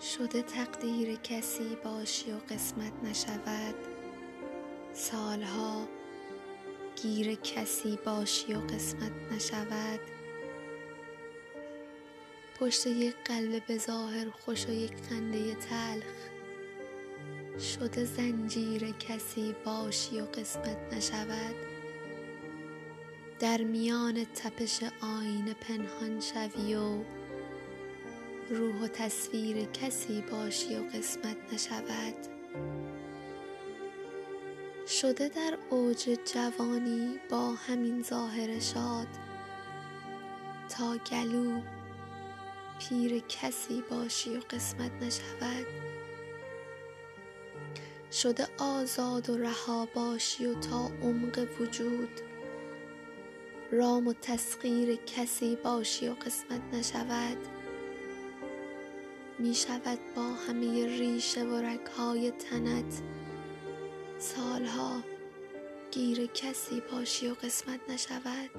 شده تقدیر کسی باشی و قسمت نشود. سالها گیر کسی باشی و قسمت نشود. پشت یک قلب به ظاهر خوش و یک خنده تلخ. شده زنجیر کسی باشی و قسمت نشود. در میان تپش آینه پنهان شوی و روح و تصویر کسی باشی و قسمت نشود. شده در اوج جوانی با همین ظاهر شاد تا گلو پیر کسی باشی و قسمت نشود. شده آزاد و رها باشی و تا عمق وجود رام و تسخیر کسی باشی و قسمت نشود. می شود با همه ریشه و رگهای تنت. سالها گیر کسی باشی و قسمت نشود.